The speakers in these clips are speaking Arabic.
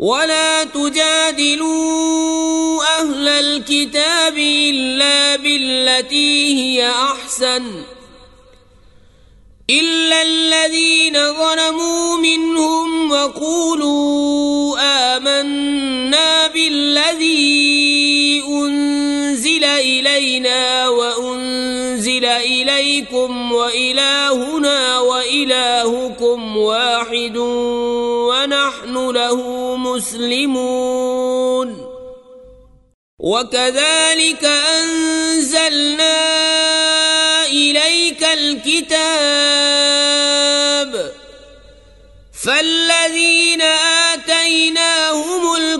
ولا تجادلوا أهل الكتاب إلا بالتي هي أحسن إلا الذين ظلموا منهم وقولوا آمنا بالذي إلينا وأنزل إليكم وإلهنا وإلهكم واحد ونحن له مسلمون. وكذلك أنزلنا إليك الكتاب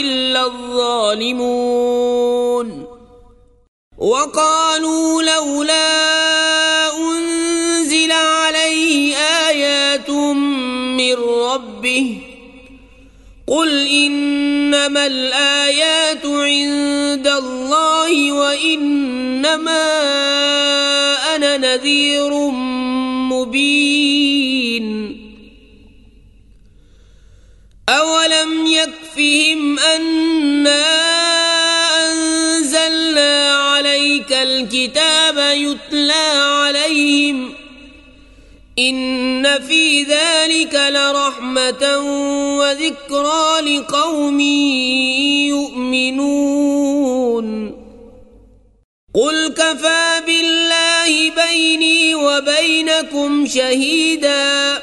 إلا الظالمون. وقالوا لولا أنزل عليه آيات من ربه. قل إنما الآيات عند الله وإنما أنا نذير مبين. أولم يكفهم أنا أنزلنا عليك الكتاب يتلى عليهم ۖ إن في ذلك لرحمة وذكرى لقوم يؤمنون. قل كفى بالله بيني وبينكم شهيدا.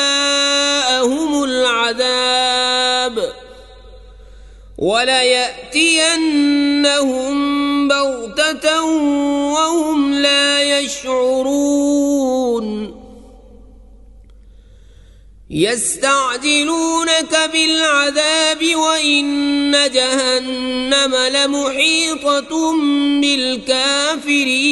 العذاب وليأتينهم بغتة وهم لا يشعرون. يستعجلونك بالعذاب وإن جهنم لمحيطة بالكافرين.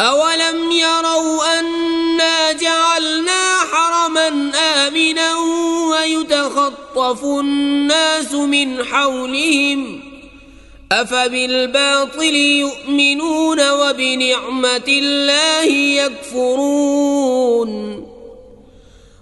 أولم يروا أنا جعلنا حرما آمنا ويتخطف الناس من حولهم أفبالباطل يؤمنون وبنعمة الله يكفرون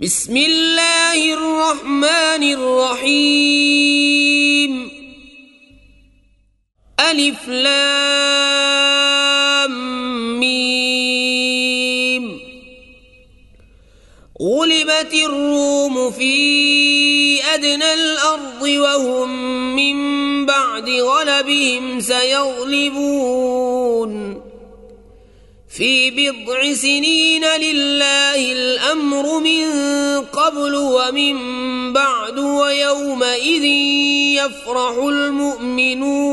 بسم الله الرحمن الرحيم. ألف لام ميم. غلبت الروم في أدنى الأرض وهم من بعد غلبهم سيغلبون في بضع سنين لله الأمر من قبل ومن بعد ويومئذ يفرح المؤمنون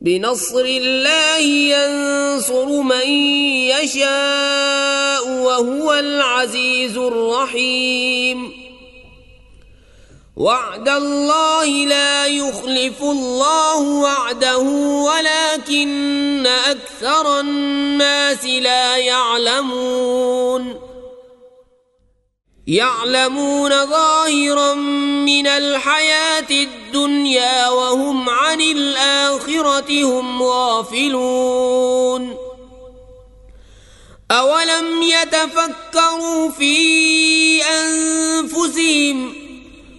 بنصر الله ينصر من يشاء وهو العزيز الرحيم وعد الله لا يخلف الله وعده ولكن أكثر الناس لا يعلمون. يعلمون ظاهرا من الحياة الدنيا وهم عن الآخرة هم غافلون. أولم يتفكروا في أنفسهم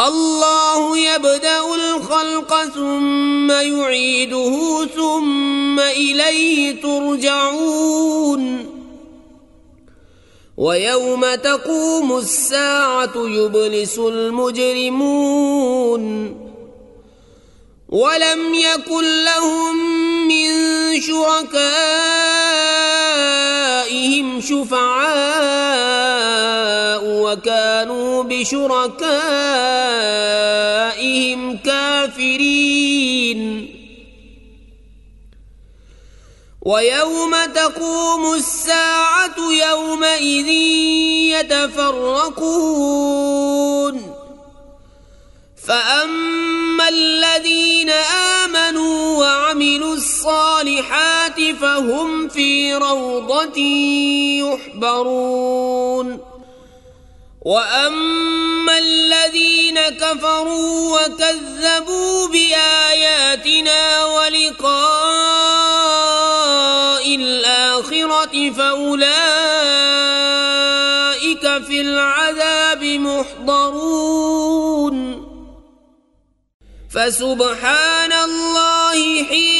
الله يبدأ الخلق ثم يعيده ثم إليه ترجعون. ويوم تقوم الساعة يبلس المجرمون. ولم يكن لهم من شركائهم شفعاء وكانوا بشركائهم كافرين. ويوم تقوم الساعة يومئذ يتفرقون. فأما الذين آمنوا وعملوا الصالحات فهم في روضة يحبرون. وأما الذين كفروا وكذبوا بآياتنا ولقاء الآخرة فأولئك في العذاب محضرون. فسبحان الله حين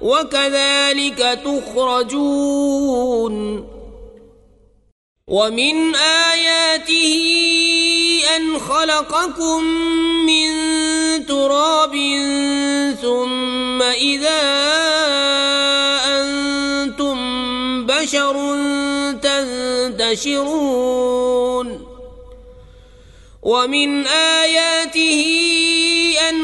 وكذلك تخرجون. ومن آياته أن خلقكم من تراب ثم إذا أنتم بشر تنتشرون. ومن آياته ان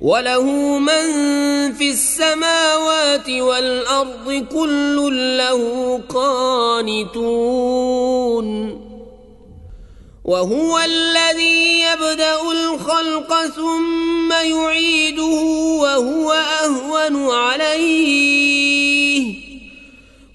وله من في السماوات والأرض كل له قانتون وهو الذي يبدأ الخلق ثم يعيده وهو أهون عليه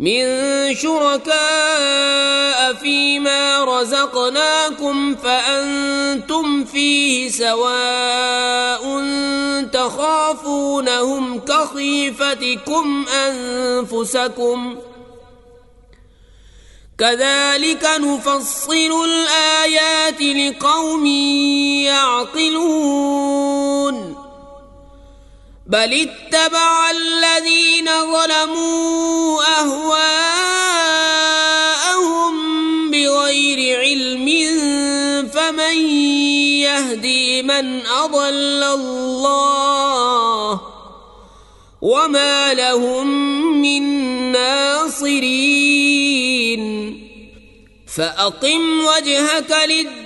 من شركاء فيما رزقناكم فأنتم فيه سواء تخافونهم كخيفتكم أنفسكم كذلك نفصل الآيات لقوم يعقلون بل اتبع الذين ظلموا أهواءهم بغير علم فمن يهدي من أضل الله وما لهم من ناصرين فأقم وجهك للدين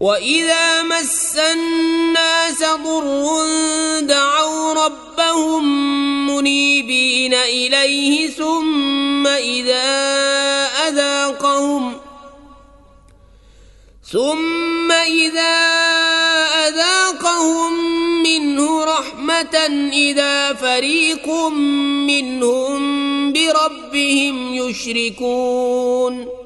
واذا مس الناس ضر دعوا ربهم منيبين اليه ثم اذا اذاقهم ثم اذا اذاقهم منه رحمه اذا فريق منهم بربهم يشركون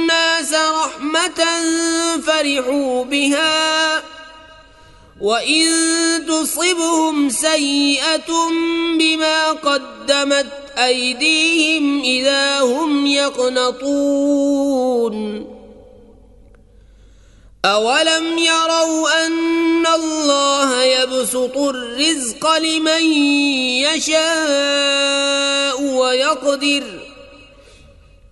فرحوا بها وإن تصبهم سيئة بما قدمت أيديهم إذا هم يقنطون. أولم يروا أن الله يبسط الرزق لمن يشاء ويقدر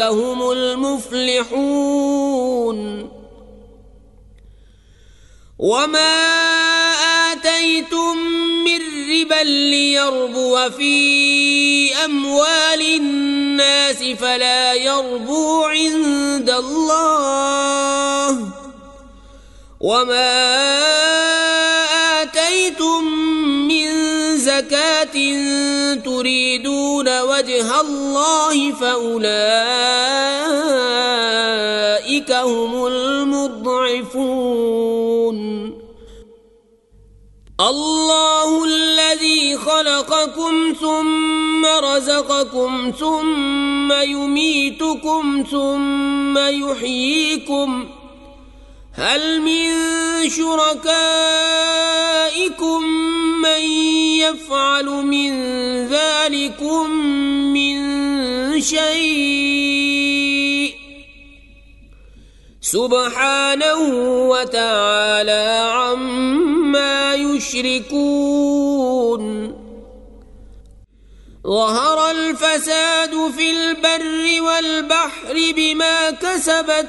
هم المفلحون. وما آتيتم من ربا ليربو في أموال الناس فلا يربو عند الله. وما تريدون وجه الله فأولئك هم المضعفون. الله الذي خلقكم ثم رزقكم ثم يميتكم ثم يحييكم. هل من شركائكم من يفعل من ذلكم من شيء. سبحانه وتعالى عما يشركون. ظهر الفساد في البر والبحر بما كسبت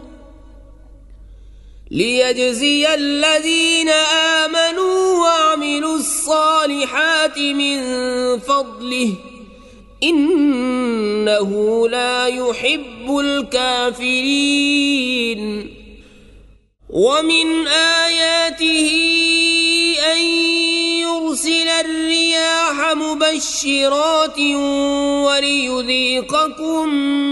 ليجزي الذين آمنوا وعملوا الصالحات من فضله. إنه لا يحب الكافرين. ومن آياته أن يرسل الرياح مبشرات وليذيقكم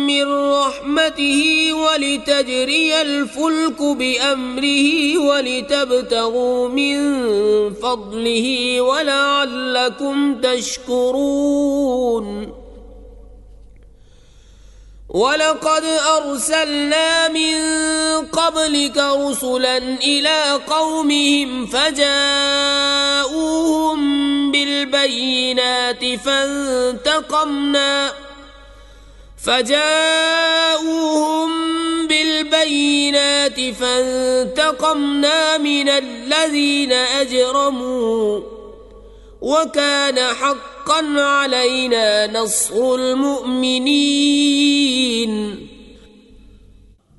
من رحمته ولتجري الفلك بأمره ولتبتغوا من فضله ولعلكم تشكرون. ولقد أرسلنا من قبلك رسلا إلى قومهم فجاءوهم بالبينات فانتقمنا فجاءوهم بالبينات فانتقمنا من الذين أجرموا وكان حقا علينا نصر المؤمنين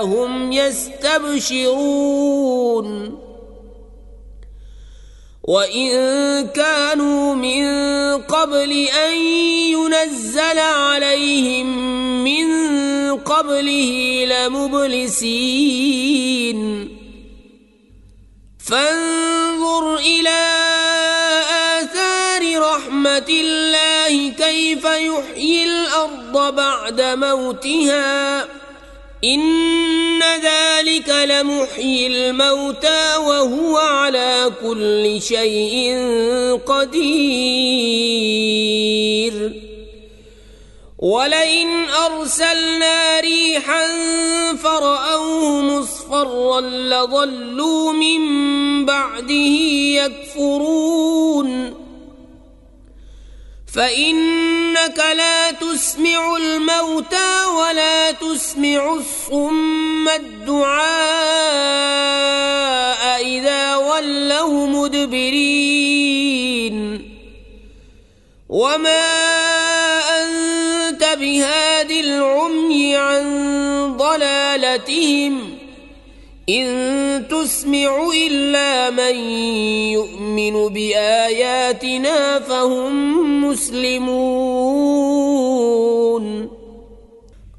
هم يستبشرون. وإن كانوا من قبل أن ينزل عليهم من قبله لمبلسين. فانظر إلى آثار رحمة الله كيف يحيي الأرض بعد موتها. إن ذلك لمحيي الموتى وهو على كل شيء قدير. ولئن أرسلنا ريحا فرأوه مصفرا لظلوا من بعده يكفرون. فإنك لا تسمع الموتى ولا تسمع الصم الدعاء إذا ولوا مدبرين. وما بهاد العمي عن ضلالتهم إن تسمع إلا من يؤمن بآياتنا فهم مسلمون.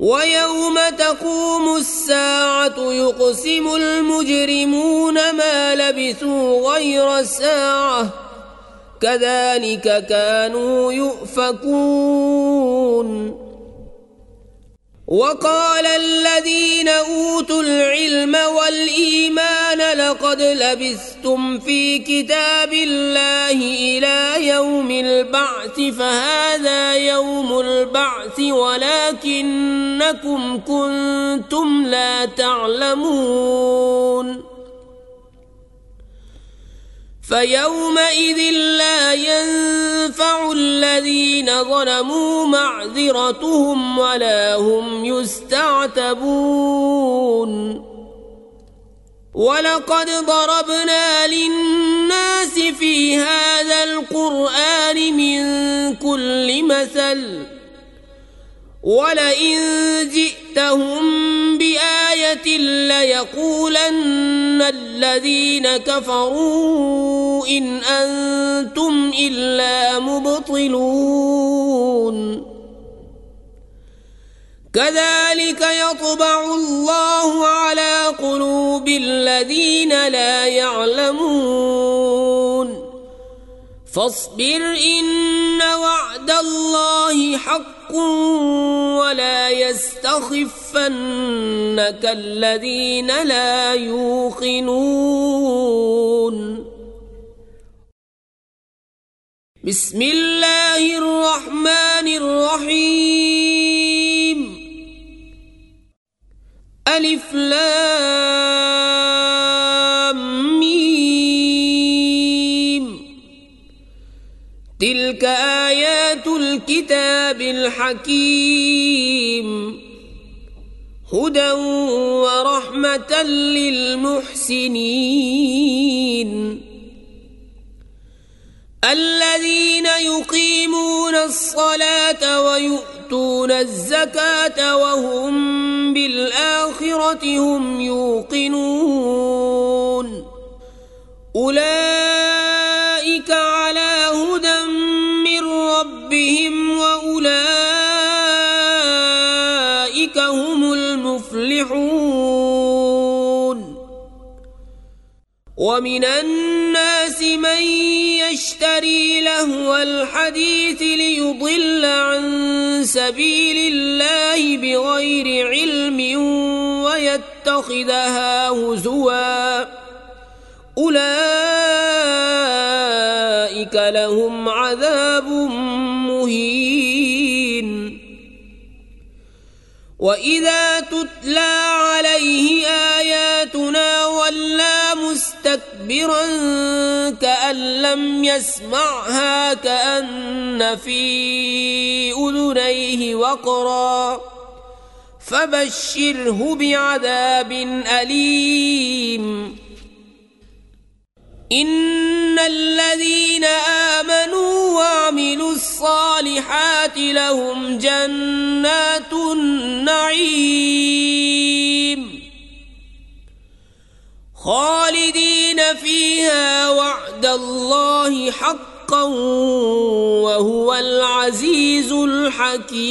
ويوم تقوم الساعة يقسم المجرمون ما لبثوا غير ساعة. كذلك كانوا يؤفكون. وقال الذين أوتوا العلم والإيمان لقد لبثتم في كتاب الله إلى يوم البعث فهذا يوم البعث ولكنكم كنتم لا تعلمون. فيومئذ لا ينفع الذين ظلموا معذرتهم ولا هم يستعتبون. ولقد ضربنا للناس في هذا القرآن من كل مثل ولئن جئتهم بآية ليقولن الذين كفروا إن أنتم إلا مبطلون. كذلك يطبع الله على قلوب الذين لا يعلمون. فاصبر إن وعد الله حق ولا يستخفنك الذين لا يوقنون. بسم الله الرحمن الرحيم. ألف لام ميم. تلك آيات الكتاب الحكيم. هدى ورحمة للمحسنين. الذين يقيمون الصلاة ويؤتون الزكاة وهم بالآخرة هم يوقنون. أولئك على هدى من ربهم وأولئك هم المفلحون. ومن الناس من يشتري لهو الحديث ليضل عن سبيل الله بغير علم ويتخذها هزوا. أولئك لهم عذاب مهين. وإذا تتلى عليه آياتنا ولى مستكبرا كأن لم يسمعها كأن في أذنيه وقرا. فبشره بعذاب أليم. إن الذين آمنوا وعملوا الصالحات لهم جنات النعيم. خالدين فيها وعد الله حقا وهو العزيز الحكيم.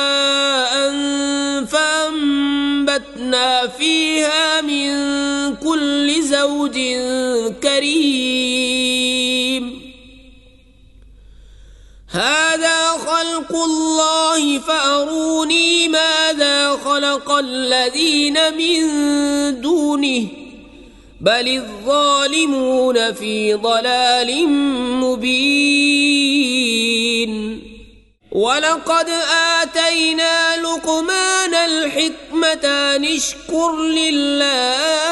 زوج كريم. هذا خلق الله فأروني ماذا خلق الذين من دونه. بل الظالمون في ضلال مبين. ولقد آتينا لقمان الحكمة نشكر لله.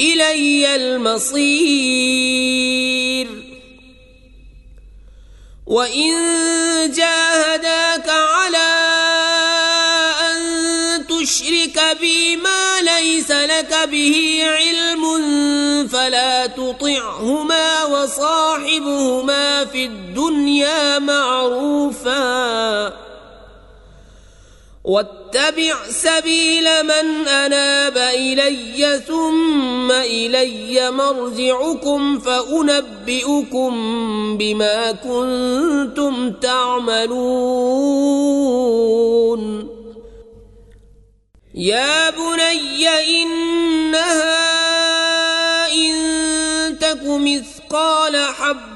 إلي المصير. وإن جاهداك على أن تشرك بي ما ليس لك به علم فلا تطعهما وصاحبهما في الدنيا معروفاً. واتبع سبيل من أناب إلي ثم إلي مرجعكم فأنبئكم بما كنتم تعملون. يا بني إنها إن تك مثقال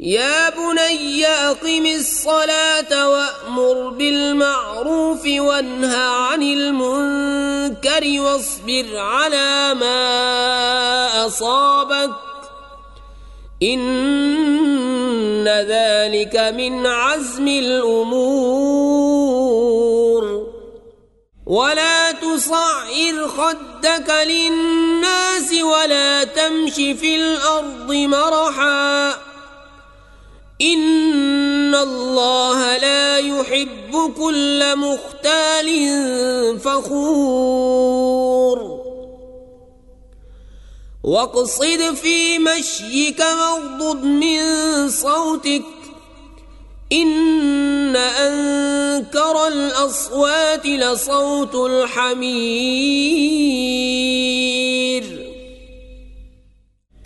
يا بني أقم الصلاة وأمر بالمعروف وانهى عن المنكر واصبر على ما أصابك. إن ذلك من عزم الأمور. ولا تصعر خدك للناس ولا تمش في الأرض مرحاً. إن الله لا يحب كل مختال فخور واقصد في مشيك واغضض من صوتك إن أنكر الأصوات لصوت الحمير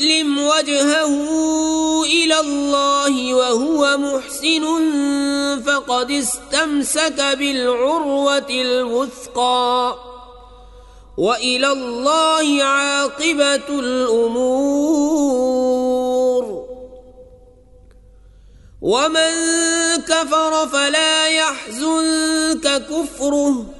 يسلم وجهه إلى الله وهو محسن فقد استمسك بالعروة الوثقى. وإلى الله عاقبة الأمور. ومن كفر فلا يحزنك كفره.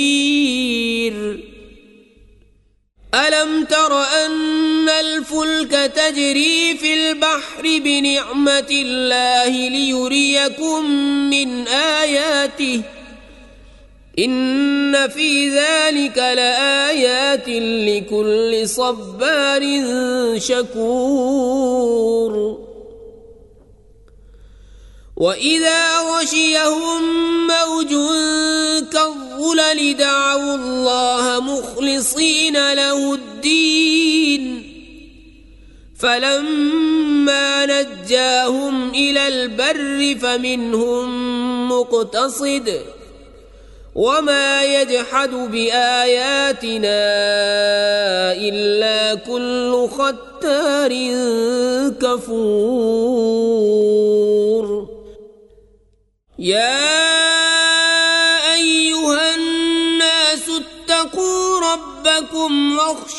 ألم تر أن الفلك تجري في البحر بنعمة الله ليريكم من آياته؟ إن في ذلك لآيات لكل صبار شكور. وإذا غشيهم موج كالظلل دعوا الله مخلصين له الدين. فلما نجاهم إلى البر فمنهم مقتصد. وما يجحد بآياتنا إلا كل ختار كفور. يا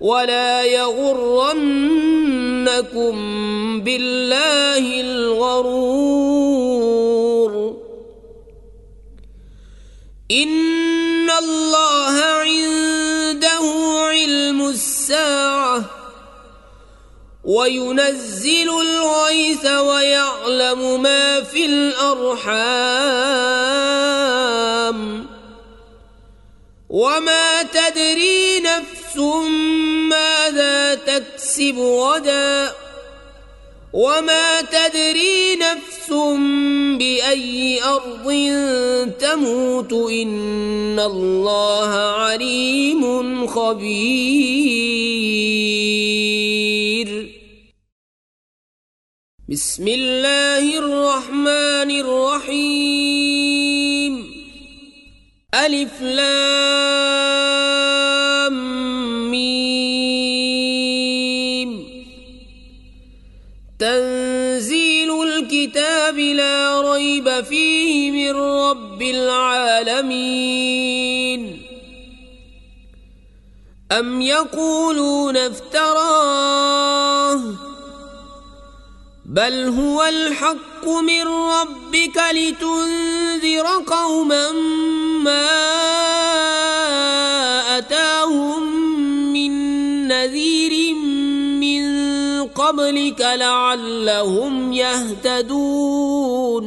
ولا يغرنكم بالله الغرور. إن الله عنده علم الساعة وينزل الغيث ويعلم ما في الأرحام. وما تدري نفس ماذا تكسب غدا وما تدري نفس بأي أرض تموت إن الله عليم خبير. بسم الله الرحمن الرحيم. ألف لام امين أم يقولون افتراه؟ بل هو الحق من ربك لتنذر قوما ما أتاهم من نذير من قبلك لعلهم يهتدون.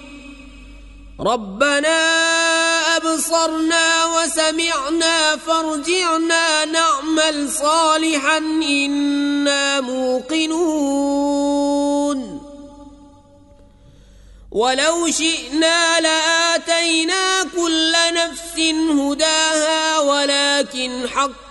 ربنا أبصرنا وسمعنا فارجعنا نعمل صالحا إنا موقنون. ولو شئنا لآتينا كل نفس هداها ولكن حق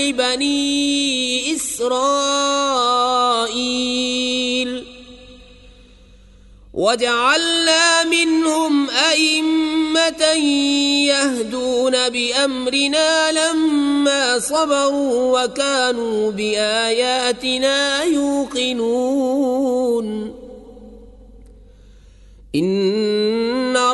لبني إسرائيل. وجعلنا منهم أئمة يهدون بأمرنا لما صبروا وكانوا بآياتنا يوقنون. إن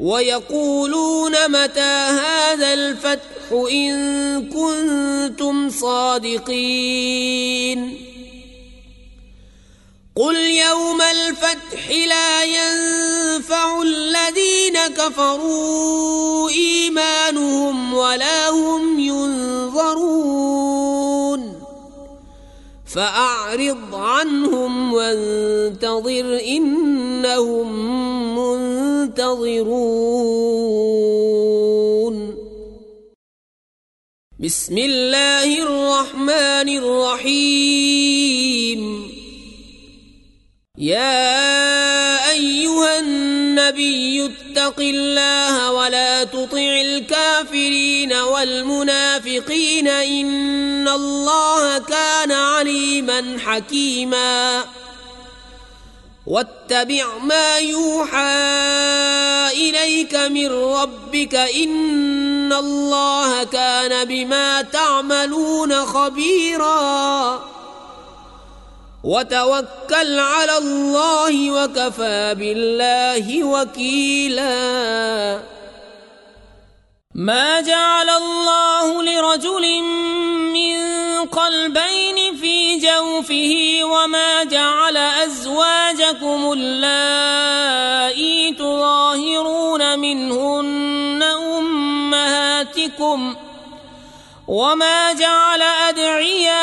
ويقولون متى هذا الفتح إن كنتم صادقين قل يوم الفتح لا ينفع الذين كفروا إيمانهم ولا هم ينظرون فأعرض عنهم وانتظر إنهم منتظرون. بسم الله الرحمن الرحيم. يا أيها النبي اتق الله ولا تطع الكافرين. والمنافقين إن الله كان عليما حكيما. واتبع ما يوحى إليك من ربك إن الله كان بما تعملون خبيراً. وتوكل على الله وكفى بالله وكيلا. ما جعل الله لرجل من قلبين في جوفه وما جعل أزواجكم اللائي تظاهرون منهن أمهاتكم وما جعل أدعياءكم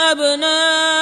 أبناءكم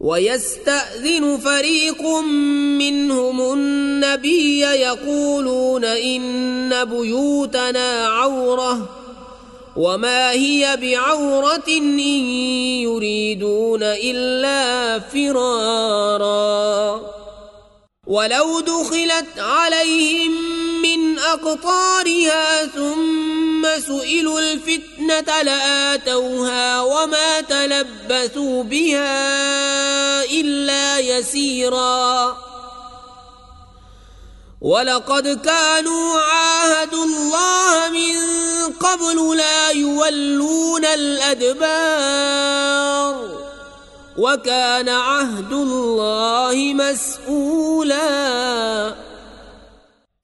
ويستأذن فريق منهم النبي يقولون إن بيوتنا عورة وما هي بعورة إن يريدون إلا فرارا ولو دخلت عليهم من أقطارها ثم سئلوا الفتنة لآتوها وما تلبثوا بها إلا يسيرا. ولقد كانوا عاهدوا الله من قبل لا يولون الأدبار. وكان عهد الله مسؤولا.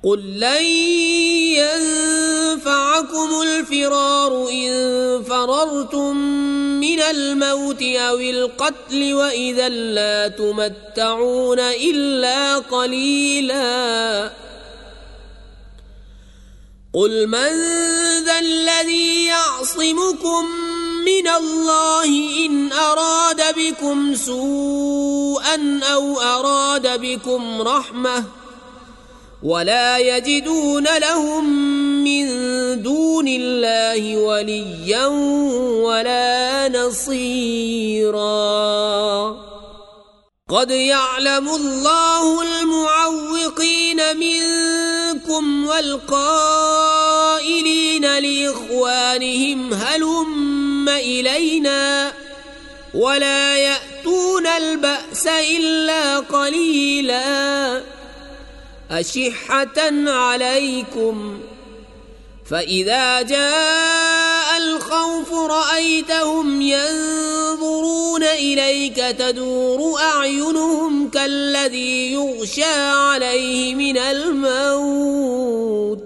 قل لن ينفعكم الفرار إن فررتم من الموت أو القتل وإذا لا تمتعون إلا قليلا. قل من ذا الذي يعصمكم من الله إن أراد بكم سوءا أو أراد بكم رحمة ولا يجدون لهم من دون الله وليا ولا نصيرا. قد يعلم الله المعوقين منكم والقائلين لإخوانهم هلم إلينا ولا يأتون البأس إلا قليلا أشحة عليكم فإذا جاء الخوف رأيتهم ينظرون إليك تدور أعينهم كالذي يغشى عليه من الموت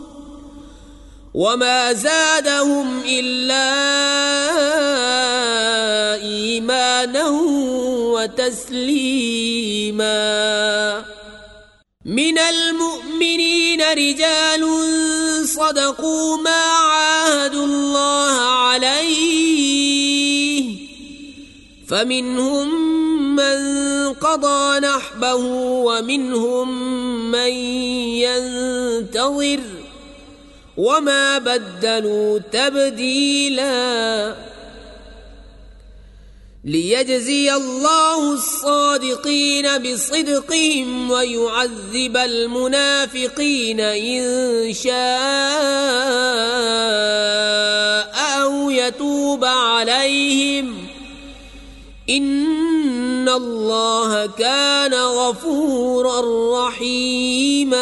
وما زادهم إلا إيمانا وتسليما من المؤمنين رجال صدقوا ما عاهدوا الله عليه فمنهم من قضى نحبه ومنهم من ينتظر وما بدلوا تبديلا ليجزي الله الصادقين بصدقهم ويعذب المنافقين إن شاء أو يتوب عليهم إن الله كان غفورا رحيماً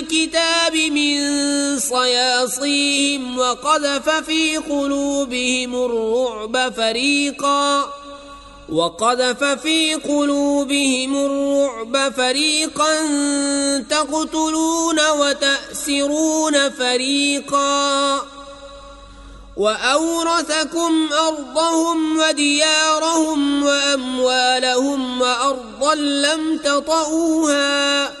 صياصيهم وقذف في قلوبهم الرعب فريقا وقذف في قلوبهم الرعب فريقا تقتلون وتأسرون فريقا وأورثكم أرضهم وديارهم وأموالهم وأرضا لم تطئوها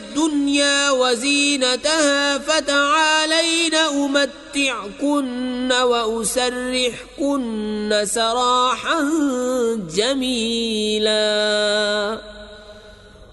وزينتها فتعالين أمتعكن وأسرحكن سراحا جميلا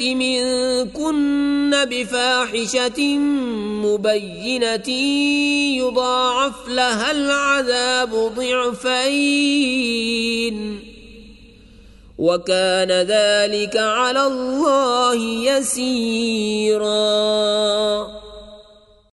يأت منكن بفاحشة مبينة يضاعف لها العذاب ضعفين. وكان ذلك على الله يسيراً.